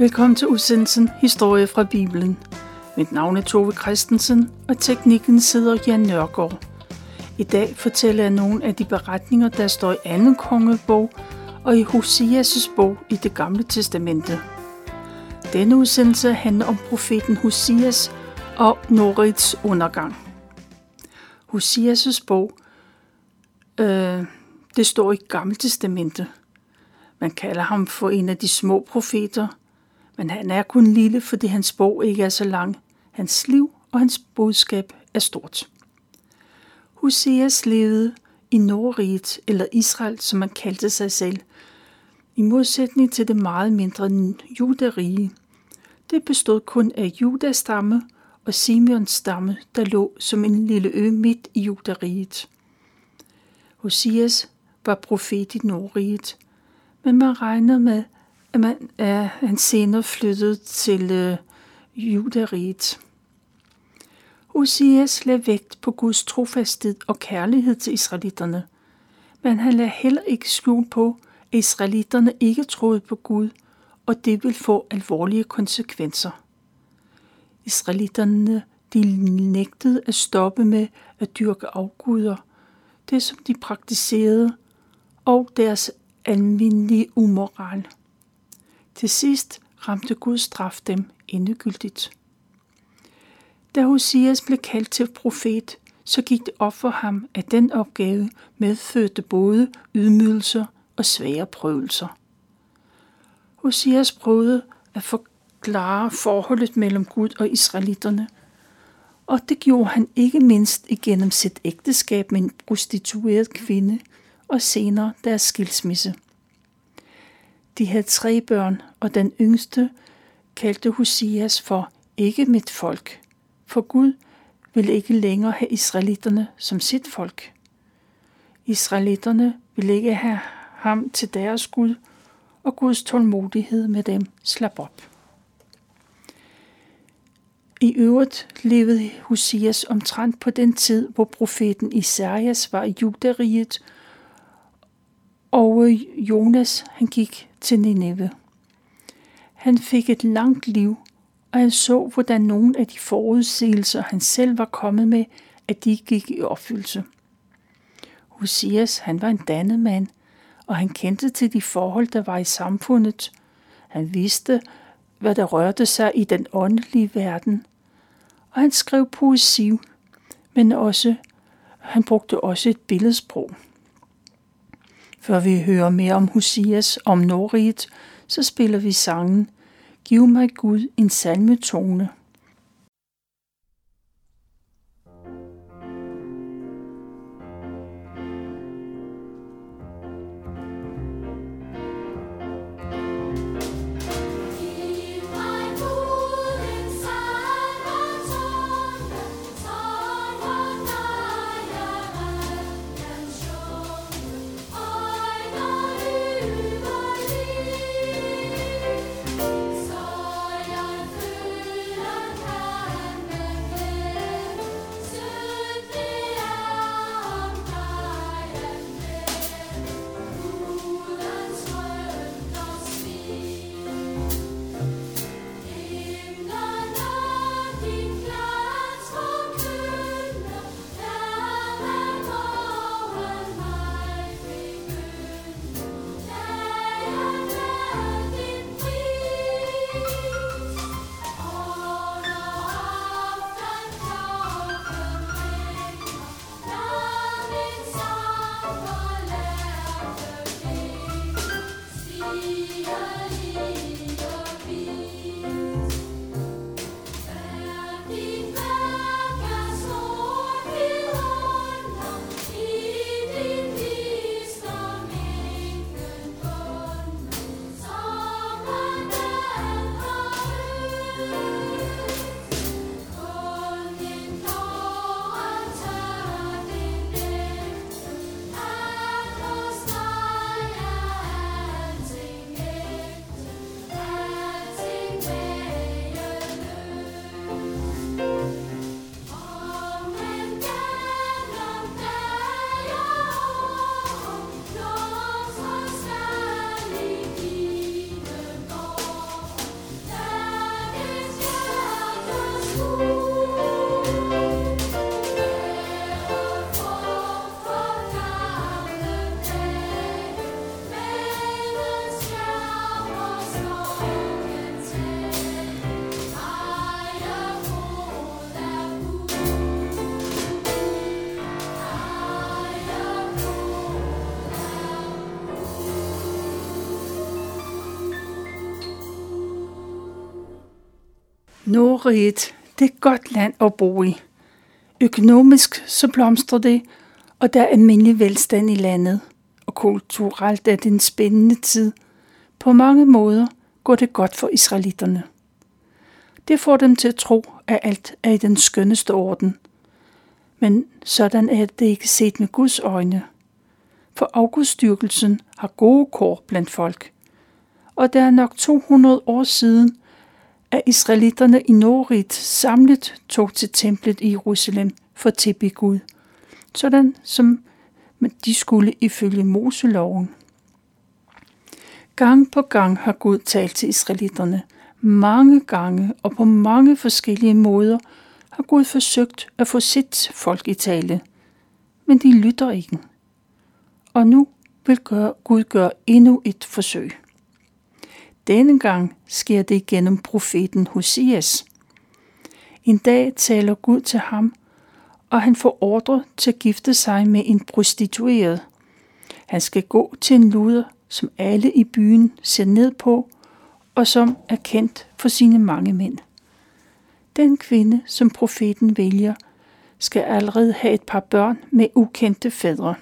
Velkommen til udsendelsen Historie fra Bibelen. Mit navn er Tove Christensen, og teknikken sidder Jan Nørgaard. I dag fortæller jeg nogle af de beretninger, der står i anden kongebog og i Hosias' bog i det gamle testamente. Denne udsendelse handler om profeten Hosias og Norits undergang. Hosias' bog, øh, det står i Gamle Testamente. Man kalder ham for en af de små profeter, men han er kun lille, fordi hans bog ikke er så lang. Hans liv og hans budskab er stort. Hoseas levede i Nordriget, eller Israel, som man kaldte sig selv, i modsætning til det meget mindre judarige. Det bestod kun af Judas stamme og Simeons stamme, der lå som en lille ø midt i judariget. Hoseas var profet i Nordriget, men man regner med, man, er han senere flyttede til øh, judariget. Hosias lagde vægt på Guds trofasthed og kærlighed til israelitterne, men han lagde heller ikke skjul på, at israelitterne ikke troede på Gud, og det vil få alvorlige konsekvenser. Israelitterne de nægtede at stoppe med at dyrke afguder, det som de praktiserede, og deres almindelige umoral. Til sidst ramte Guds straf dem endegyldigt. Da Hosias blev kaldt til profet, så gik det op for ham, at den opgave medførte både ydmygelser og svære prøvelser. Hosias prøvede at forklare forholdet mellem Gud og israelitterne, og det gjorde han ikke mindst igennem sit ægteskab med en prostitueret kvinde og senere deres skilsmisse. De havde tre børn, og den yngste kaldte Hosias for ikke mit folk, for Gud ville ikke længere have israelitterne som sit folk. Israelitterne ville ikke have ham til deres Gud, og Guds tålmodighed med dem slap op. I øvrigt levede Hosias omtrent på den tid, hvor profeten Isaias var i judariet, og Jonas han gik til Nineve. Han fik et langt liv, og han så, hvordan nogle af de forudsigelser, han selv var kommet med, at de gik i opfyldelse. Hosias, han var en dannet mand, og han kendte til de forhold, der var i samfundet. Han vidste, hvad der rørte sig i den åndelige verden, og han skrev poesi, men også han brugte også et billedsprog. Før vi hører mere om Hosias om Nordriget, så spiller vi sangen Giv mig Gud en salmetone. Nordriget, det er et godt land at bo i. Økonomisk så blomstrer det, og der er almindelig velstand i landet. Og kulturelt er det en spændende tid. På mange måder går det godt for israelitterne. Det får dem til at tro, at alt er i den skønneste orden. Men sådan er det ikke set med Guds øjne. For augustdyrkelsen har gode kår blandt folk. Og der er nok 200 år siden, at israelitterne i Norit samlet tog til templet i Jerusalem for at tilbe Gud, sådan som de skulle ifølge Moseloven. Gang på gang har Gud talt til israelitterne. Mange gange og på mange forskellige måder har Gud forsøgt at få sit folk i tale, men de lytter ikke. Og nu vil Gud gøre endnu et forsøg. Denne gang sker det gennem profeten Hosias. En dag taler Gud til ham, og han får ordre til at gifte sig med en prostitueret. Han skal gå til en luder, som alle i byen ser ned på, og som er kendt for sine mange mænd. Den kvinde, som profeten vælger, skal allerede have et par børn med ukendte fædre.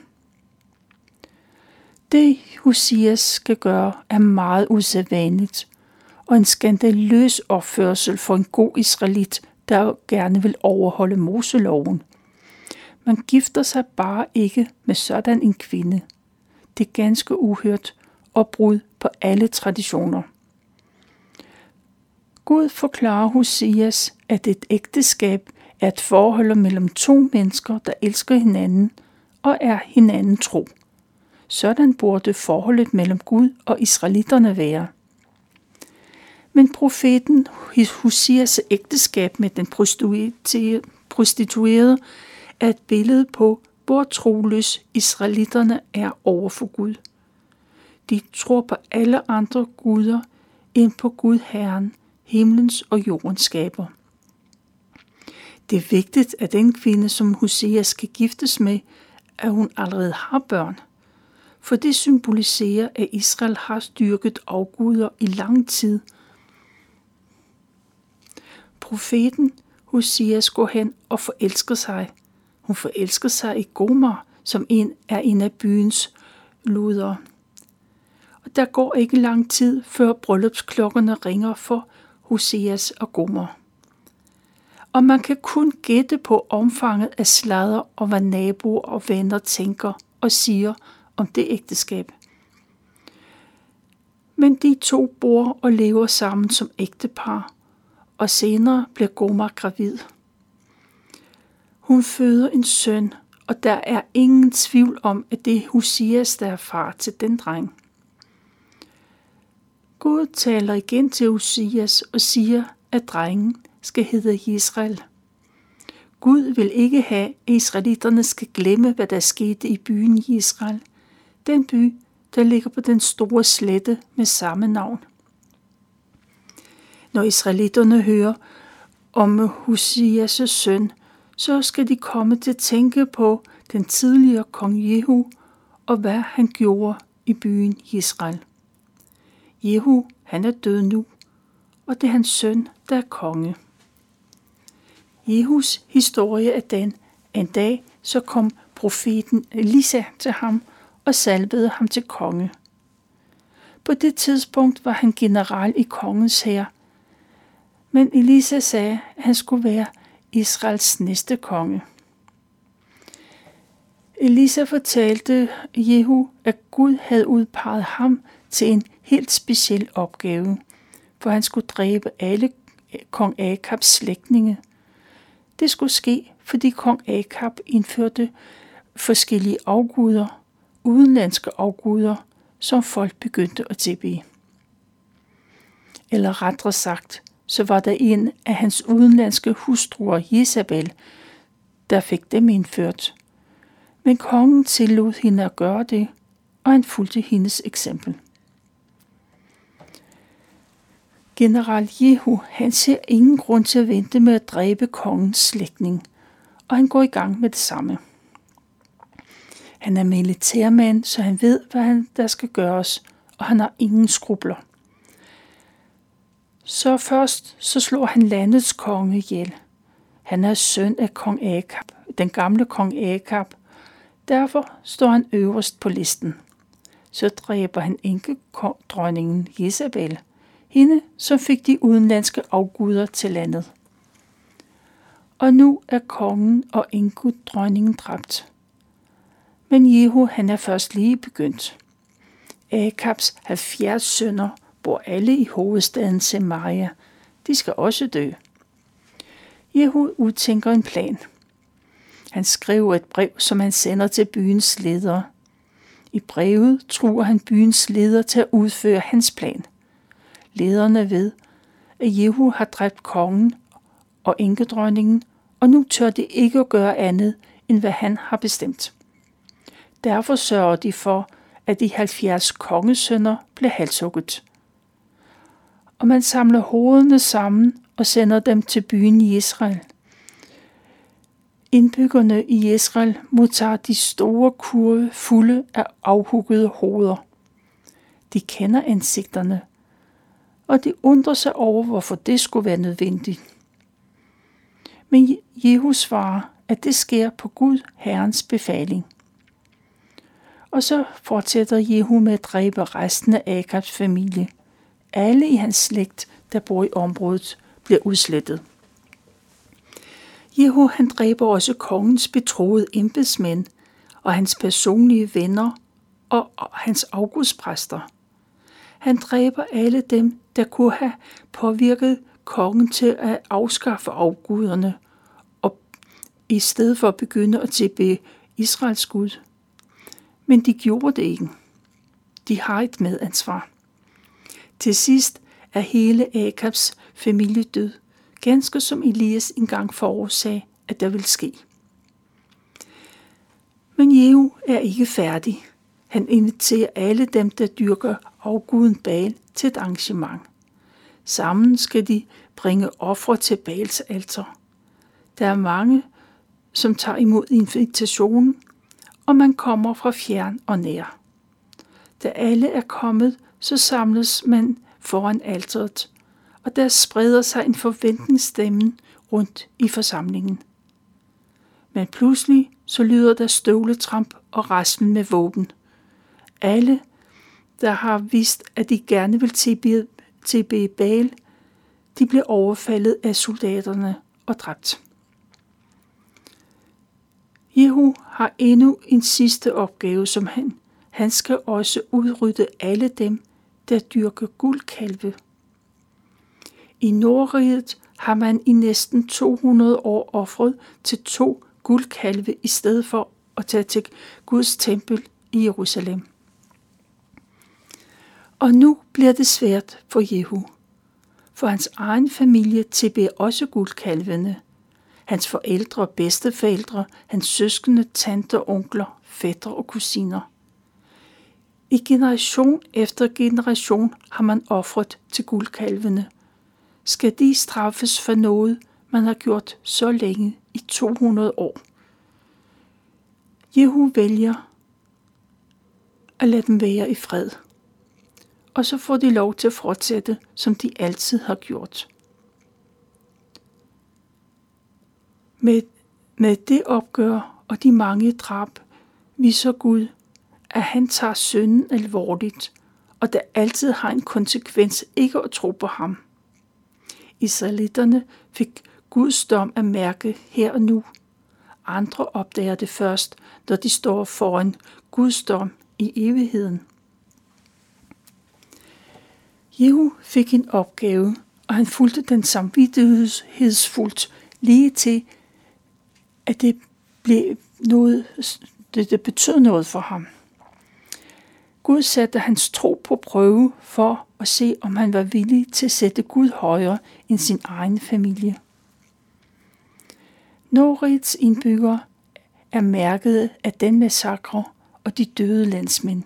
Det Hosias skal gøre er meget usædvanligt og en skandaløs opførsel for en god israelit, der gerne vil overholde Moseloven. Man gifter sig bare ikke med sådan en kvinde. Det er ganske uhørt og brud på alle traditioner. Gud forklarer Hosias, at et ægteskab er et forhold mellem to mennesker, der elsker hinanden og er hinanden tro. Sådan burde forholdet mellem Gud og israelitterne være. Men profeten Hoseas ægteskab med den prostituerede er et billede på, hvor troløs israelitterne er over for Gud. De tror på alle andre guder end på Gud Herren, himlens og jordens skaber. Det er vigtigt, at den kvinde, som Hosea skal giftes med, at hun allerede har børn – for det symboliserer, at Israel har styrket afguder i lang tid. Profeten Hoseas går hen og forelsker sig. Hun forelsker sig i Gomer, som en er en af byens luder. Og der går ikke lang tid, før bryllupsklokkerne ringer for Hoseas og Gomer. Og man kan kun gætte på omfanget af sladder og hvad naboer og venner tænker og siger – om det ægteskab. Men de to bor og lever sammen som ægtepar, og senere bliver Gomar gravid. Hun føder en søn, og der er ingen tvivl om, at det er Husias, der er far til den dreng. Gud taler igen til Husias og siger, at drengen skal hedde Israel. Gud vil ikke have, at israelitterne skal glemme, hvad der skete i byen Israel – den by, der ligger på den store slette med samme navn. Når israelitterne hører om Hosias søn, så skal de komme til at tænke på den tidligere kong Jehu og hvad han gjorde i byen Israel. Jehu, han er død nu, og det er hans søn, der er konge. Jehus historie er den, en dag så kom profeten Elisa til ham og salvede ham til konge. På det tidspunkt var han general i kongens hær, men Elisa sagde, at han skulle være Israels næste konge. Elisa fortalte Jehu, at Gud havde udpeget ham til en helt speciel opgave, for han skulle dræbe alle kong Akabs slægtninge. Det skulle ske, fordi kong Akab indførte forskellige afguder, udenlandske afguder, som folk begyndte at tilbe. Eller rettere sagt, så var der en af hans udenlandske hustruer, Jezabel, der fik dem indført. Men kongen tillod hende at gøre det, og han fulgte hendes eksempel. General Jehu, han ser ingen grund til at vente med at dræbe kongens slægtning, og han går i gang med det samme. Han er militærmand, så han ved, hvad han, der skal gøres, og han har ingen skrubler. Så først så slår han landets konge ihjel. Han er søn af kong Akab, den gamle kong Akab. Derfor står han øverst på listen. Så dræber han enke dronningen Jezabel, hende som fik de udenlandske afguder til landet. Og nu er kongen og enke dronningen dræbt. Men Jehu han er først lige begyndt. Akabs 70 sønner bor alle i hovedstaden Samaria. De skal også dø. Jehu udtænker en plan. Han skriver et brev, som han sender til byens ledere. I brevet truer han byens ledere til at udføre hans plan. Lederne ved, at Jehu har dræbt kongen og enkedronningen, og nu tør de ikke at gøre andet, end hvad han har bestemt. Derfor sørger de for, at de 70 kongesønner blev halshugget. Og man samler hovederne sammen og sender dem til byen i Israel. Indbyggerne i Israel modtager de store kurve fulde af afhuggede hoveder. De kender ansigterne, og de undrer sig over, hvorfor det skulle være nødvendigt. Men Jehu svarer, at det sker på Gud Herrens befaling. Og så fortsætter Jehu med at dræbe resten af Akabs familie. Alle i hans slægt, der bor i området, bliver udslettet. Jehu han dræber også kongens betroede embedsmænd og hans personlige venner og hans augustpræster. Han dræber alle dem, der kunne have påvirket kongen til at afskaffe afguderne og i stedet for at begynde at tilbe Israels Gud. Men de gjorde det ikke. De har et medansvar. Til sidst er hele Akabs familie død, ganske som Elias engang forudsag, at der vil ske. Men Jehu er ikke færdig. Han inviterer alle dem, der dyrker afguden Baal, til et arrangement. Sammen skal de bringe ofre til Baals alter. Der er mange, som tager imod invitationen, og man kommer fra fjern og nær. Da alle er kommet, så samles man foran alteret, og der spreder sig en forventningsstemme rundt i forsamlingen. Men pludselig så lyder der støvletramp og raslen med våben. Alle, der har vist, at de gerne vil tilbede, tilbede Baal, de bliver overfaldet af soldaterne og dræbt. Jehu har endnu en sidste opgave, som han. Han skal også udrydde alle dem, der dyrker guldkalve. I Nordriget har man i næsten 200 år offret til to guldkalve i stedet for at tage til Guds tempel i Jerusalem. Og nu bliver det svært for Jehu, for hans egen familie tilbeder også guldkalvene – hans forældre og bedsteforældre, hans søskende, tanter, onkler, fætter og kusiner. I generation efter generation har man offret til guldkalvene. Skal de straffes for noget, man har gjort så længe i 200 år? Jehu vælger at lade dem være i fred. Og så får de lov til at fortsætte, som de altid har gjort. Med, med det opgør og de mange drab viser Gud, at han tager synden alvorligt, og der altid har en konsekvens ikke at tro på ham. Israelitterne fik Guds dom at mærke her og nu. Andre opdager det først, når de står foran Guds dom i evigheden. Jehu fik en opgave, og han fulgte den samvittighedsfuldt lige til, at det blev noget, det, det betød noget for ham. Gud satte hans tro på prøve for at se, om han var villig til at sætte Gud højere end sin egen familie. Norits indbyggere er mærket af den massakre og de døde landsmænd.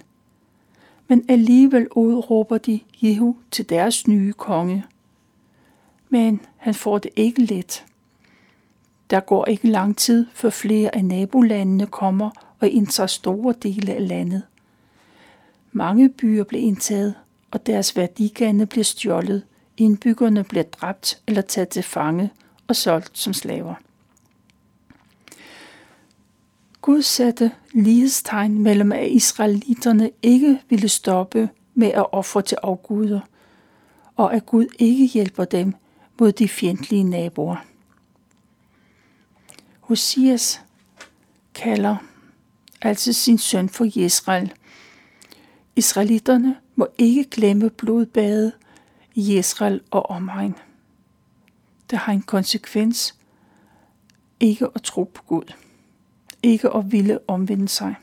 Men alligevel udråber de Jehu til deres nye konge. Men han får det ikke let. Der går ikke lang tid, før flere af nabolandene kommer og indtager store dele af landet. Mange byer blev indtaget, og deres værdigande blev stjålet. Indbyggerne blev dræbt eller taget til fange og solgt som slaver. Gud satte lighedstegn mellem, at israelitterne ikke ville stoppe med at ofre til afguder, og at Gud ikke hjælper dem mod de fjendtlige naboer. Hosias kalder altså sin søn for Israel. Israelitterne må ikke glemme blodbadet i Israel og omegn. Det har en konsekvens ikke at tro på Gud. Ikke at ville omvende sig.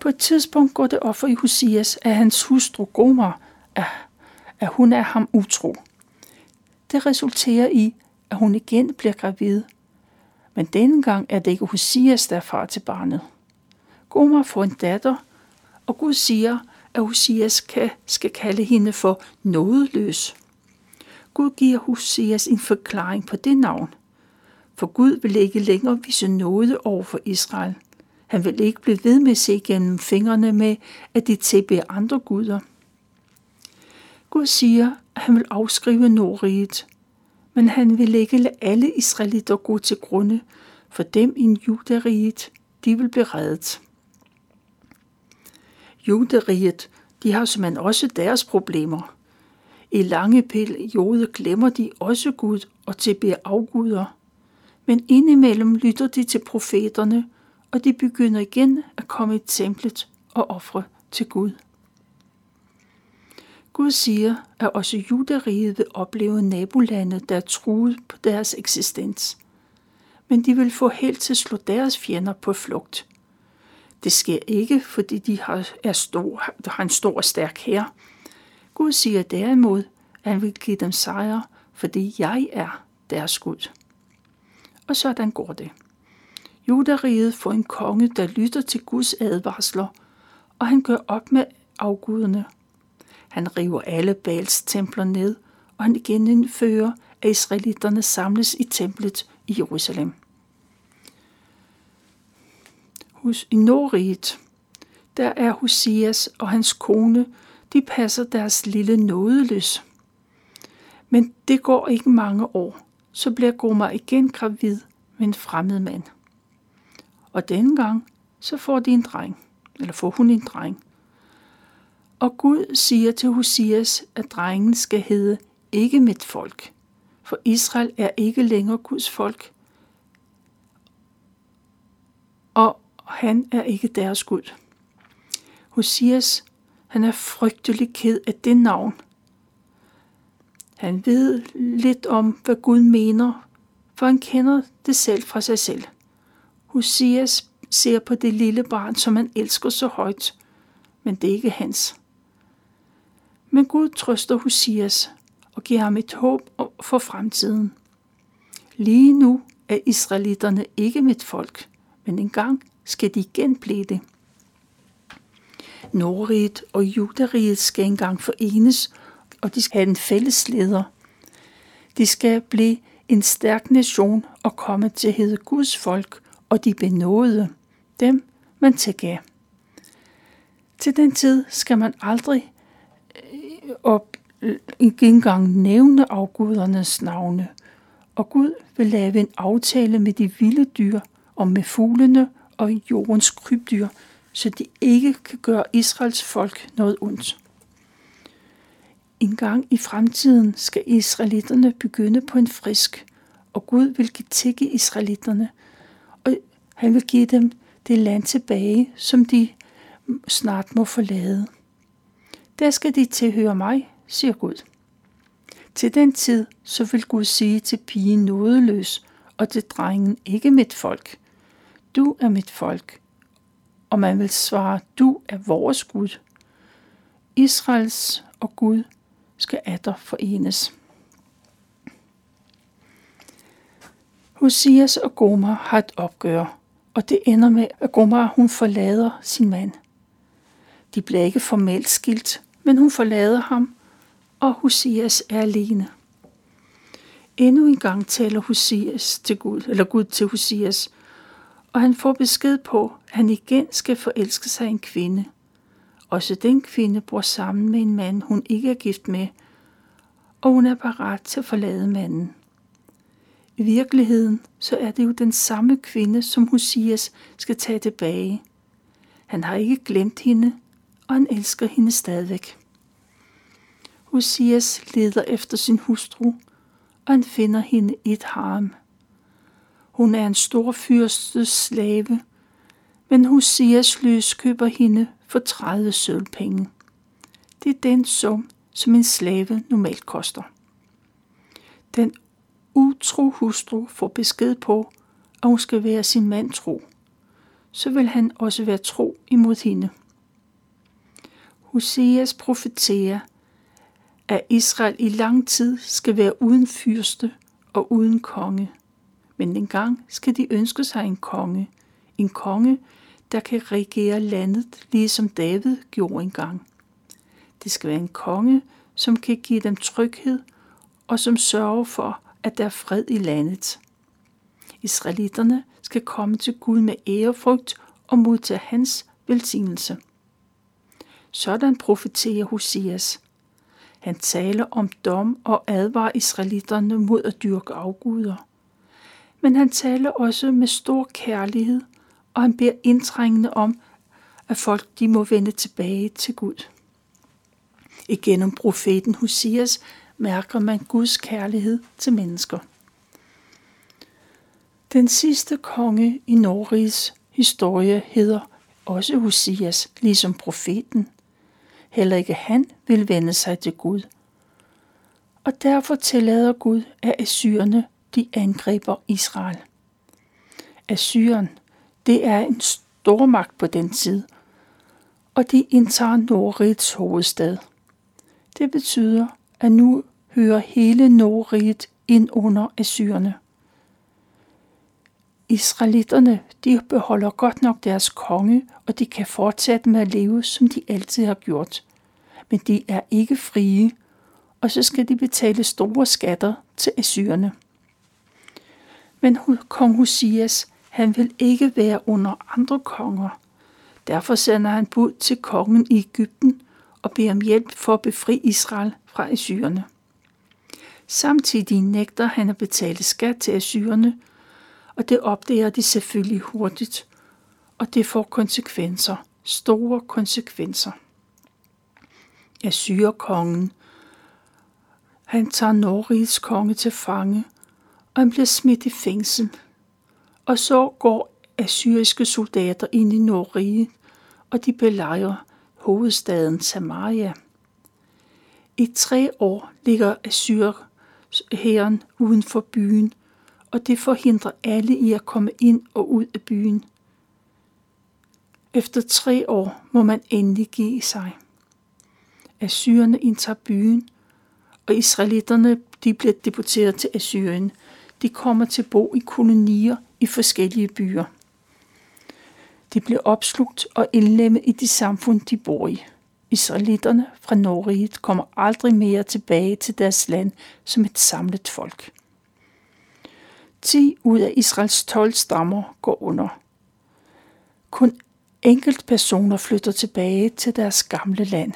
På et tidspunkt går det op for Hosias, at hans hustru Gomer, er, at hun er ham utro. Det resulterer i, at hun igen bliver gravid. Men denne gang er det ikke Hosias, der er far til barnet. Gomer får en datter, og Gud siger, at Hosias kan, skal kalde hende for nådeløs. Gud giver Hosias en forklaring på det navn. For Gud vil ikke længere vise nåde over for Israel. Han vil ikke blive ved med at se gennem fingrene med, at de tilbeder andre guder. Gud siger, at han vil afskrive Nordriget, men han vil ikke lade alle israelitter gå til grunde, for dem i juderiget, de vil blive reddet. Juderiet, de har som også deres problemer. I lange perioder glemmer de også Gud og tilbeder afguder. Men indimellem lytter de til profeterne, og de begynder igen at komme i templet og ofre til Gud. Gud siger, at også juderiet vil opleve nabolande, der er truet på deres eksistens. Men de vil få held til at slå deres fjender på flugt. Det sker ikke, fordi de har, er stor, har en stor og stærk her. Gud siger derimod, at han vil give dem sejr, fordi jeg er deres Gud. Og sådan går det. Judariet får en konge, der lytter til Guds advarsler, og han gør op med afguderne. Han river alle Baals templer ned, og han genindfører, at israelitterne samles i templet i Jerusalem hos i Nordriget. Der er Hosias og hans kone, de passer deres lille nådeløs. Men det går ikke mange år, så bliver Gomer igen gravid med en fremmed mand. Og denne gang, så får de en dreng, eller får hun en dreng. Og Gud siger til Hosias, at drengen skal hedde ikke mit folk, for Israel er ikke længere Guds folk. Og han er ikke deres Gud. Hosias, han er frygtelig ked af det navn. Han ved lidt om, hvad Gud mener, for han kender det selv fra sig selv. Hosias ser på det lille barn, som han elsker så højt, men det er ikke hans. Men Gud trøster Hosias og giver ham et håb for fremtiden. Lige nu er israelitterne ikke mit folk, men engang skal de igen blive det. Nordriget og Judariget skal engang forenes, og de skal have en fælles leder. De skal blive en stærk nation og komme til at hedde Guds folk, og de benåede dem, man tilgav. Til den tid skal man aldrig og op, ikke engang nævne afgudernes navne, og Gud vil lave en aftale med de vilde dyr og med fuglene og jordens krybdyr, så de ikke kan gøre Israels folk noget ondt. En gang i fremtiden skal israelitterne begynde på en frisk, og Gud vil give til israelitterne, og han vil give dem det land tilbage, som de snart må forlade. Der skal de tilhøre mig, siger Gud. Til den tid, så vil Gud sige til pigen nådeløs, og til drengen ikke mit folk – du er mit folk. Og man vil svare, du er vores Gud. Israels og Gud skal atter forenes. Hosias og Gomer har et opgør, og det ender med, at Gomer hun forlader sin mand. De bliver ikke formelt skilt, men hun forlader ham, og Hosias er alene. Endnu en gang taler Hosias til Gud, eller Gud til Hosias, og han får besked på, at han igen skal forelske sig en kvinde. Også den kvinde bor sammen med en mand, hun ikke er gift med, og hun er parat til at forlade manden. I virkeligheden så er det jo den samme kvinde, som Hosias skal tage tilbage. Han har ikke glemt hende, og han elsker hende stadigvæk. Hosias leder efter sin hustru, og han finder hende i et harem. Hun er en stor fyrstes slave, men Hosias løskøber hende for 30 sølvpenge. Det er den sum, som en slave normalt koster. Den utro hustru får besked på, at hun skal være sin mand tro. Så vil han også være tro imod hende. Hoseas profeterer, at Israel i lang tid skal være uden fyrste og uden konge. Men engang skal de ønske sig en konge. En konge, der kan regere landet, ligesom David gjorde engang. Det skal være en konge, som kan give dem tryghed og som sørger for, at der er fred i landet. Israelitterne skal komme til Gud med ærefrygt og modtage hans velsignelse. Sådan profeterer Hosias. Han taler om dom og advarer israelitterne mod at dyrke afguder. Men han taler også med stor kærlighed, og han beder indtrængende om, at folk de må vende tilbage til Gud. Igennem profeten Hosias mærker man Guds kærlighed til mennesker. Den sidste konge i Norrigs historie hedder også Hosias, ligesom profeten. Heller ikke han vil vende sig til Gud. Og derfor tillader Gud, at assyrerne de angriber Israel. Assyren, det er en stormagt på den tid, og de indtager Nordrigets hovedstad. Det betyder, at nu hører hele Nordriget ind under Assyrerne. Israelitterne de beholder godt nok deres konge, og de kan fortsætte med at leve, som de altid har gjort. Men de er ikke frie, og så skal de betale store skatter til Assyrerne. Men kong Hosias, han vil ikke være under andre konger. Derfor sender han bud til kongen i Ægypten og beder om hjælp for at befri Israel fra Assyrerne. Samtidig nægter han at betale skat til Assyrerne, og det opdager de selvfølgelig hurtigt, og det får konsekvenser, store konsekvenser. Assyrkongen, han tager Nordrigets konge til fange, og han bliver smidt i fængsel. Og så går assyriske soldater ind i Norrige, og de belejrer hovedstaden Samaria. I tre år ligger Assyr-hæren uden for byen, og det forhindrer alle i at komme ind og ud af byen. Efter tre år må man endelig give sig. Assyrerne indtager byen, og israelitterne de bliver deporteret til Assyrien. De kommer til bo i kolonier i forskellige byer. De bliver opslugt og indlemmet i de samfund, de bor i. Israelitterne fra Norge kommer aldrig mere tilbage til deres land som et samlet folk. 10 ud af Israels 12 stammer går under. Kun enkelt personer flytter tilbage til deres gamle land.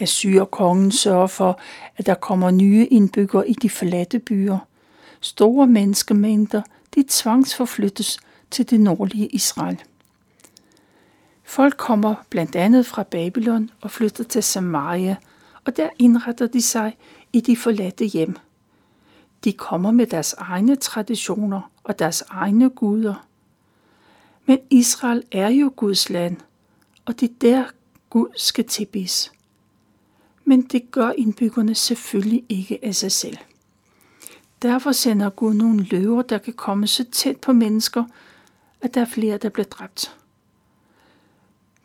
Assyrkongen sørger for, at der kommer nye indbyggere i de forladte byer. Store menneskemængder de tvangsforflyttes til det nordlige Israel. Folk kommer blandt andet fra Babylon og flytter til Samaria, og der indretter de sig i de forladte hjem. De kommer med deres egne traditioner og deres egne guder. Men Israel er jo Guds land, og det er der Gud skal tilbes. Men det gør indbyggerne selvfølgelig ikke af sig selv. Derfor sender Gud nogle løver, der kan komme så tæt på mennesker, at der er flere, der bliver dræbt.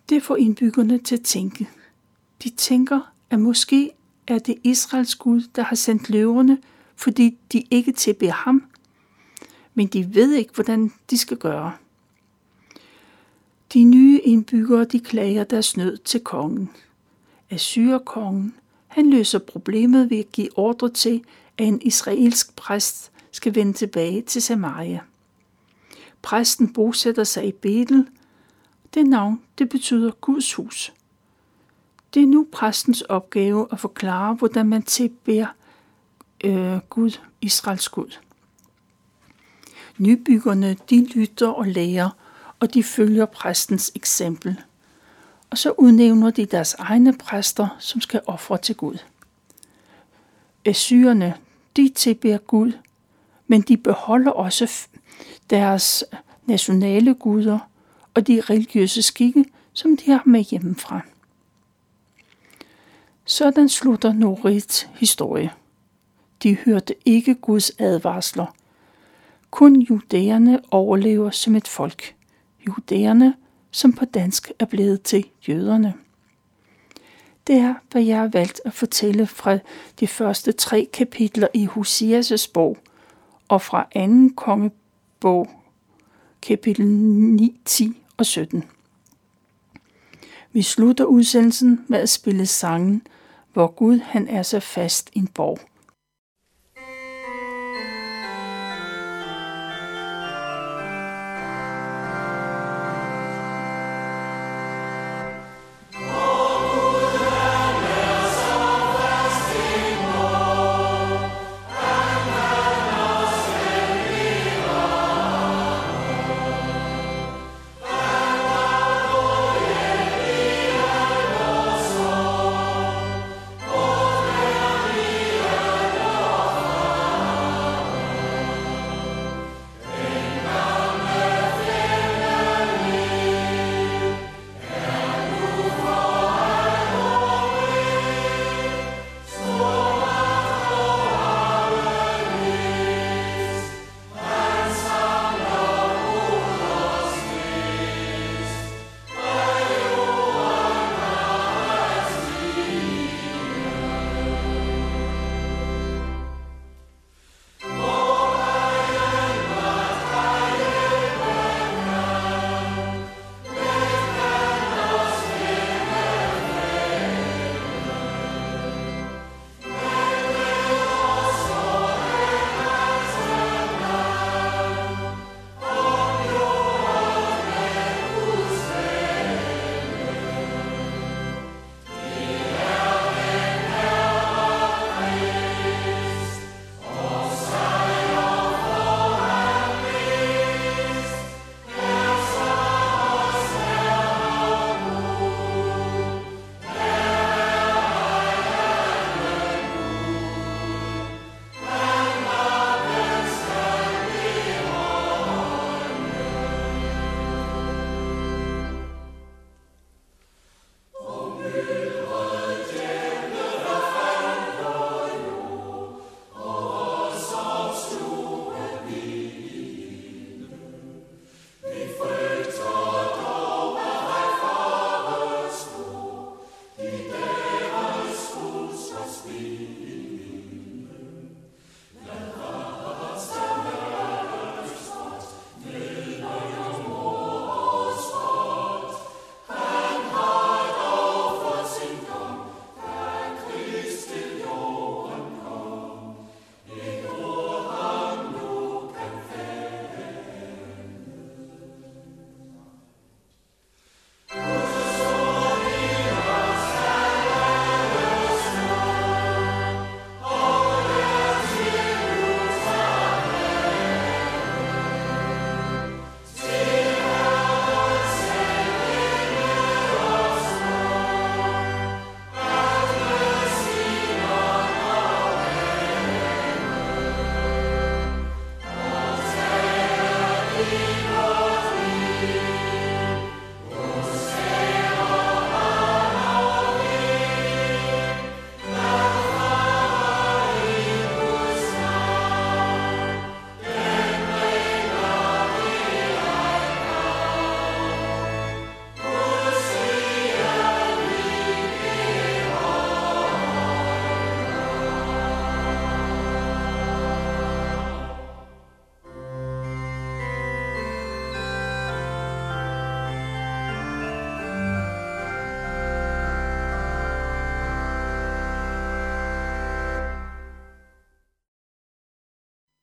Det får indbyggerne til at tænke. De tænker, at måske er det Israels Gud, der har sendt løverne, fordi de ikke tilbeder ham, men de ved ikke, hvordan de skal gøre. De nye indbyggere, de klager deres nød til kongen. Assyrkongen, han løser problemet ved at give ordre til, at en israelsk præst skal vende tilbage til Samaria. Præsten bosætter sig i Betel. Det navn, det betyder Guds hus. Det er nu præstens opgave at forklare, hvordan man tilbeder øh, Gud, Israels Gud. Nybyggerne, de lytter og lærer, og de følger præstens eksempel. Og så udnævner de deres egne præster, som skal ofre til Gud. Assyrerne, de tilbeder Gud, men de beholder også deres nationale guder og de religiøse skikke, som de har med hjemmefra. Sådan slutter Norits historie. De hørte ikke Guds advarsler. Kun judæerne overlever som et folk. Judæerne, som på dansk er blevet til jøderne. Det er, hvad jeg har valgt at fortælle fra de første tre kapitler i Hosias bog og fra anden kongebog, kapitel 9, 10 og 17. Vi slutter udsendelsen med at spille sangen, hvor Gud han er så fast en borg.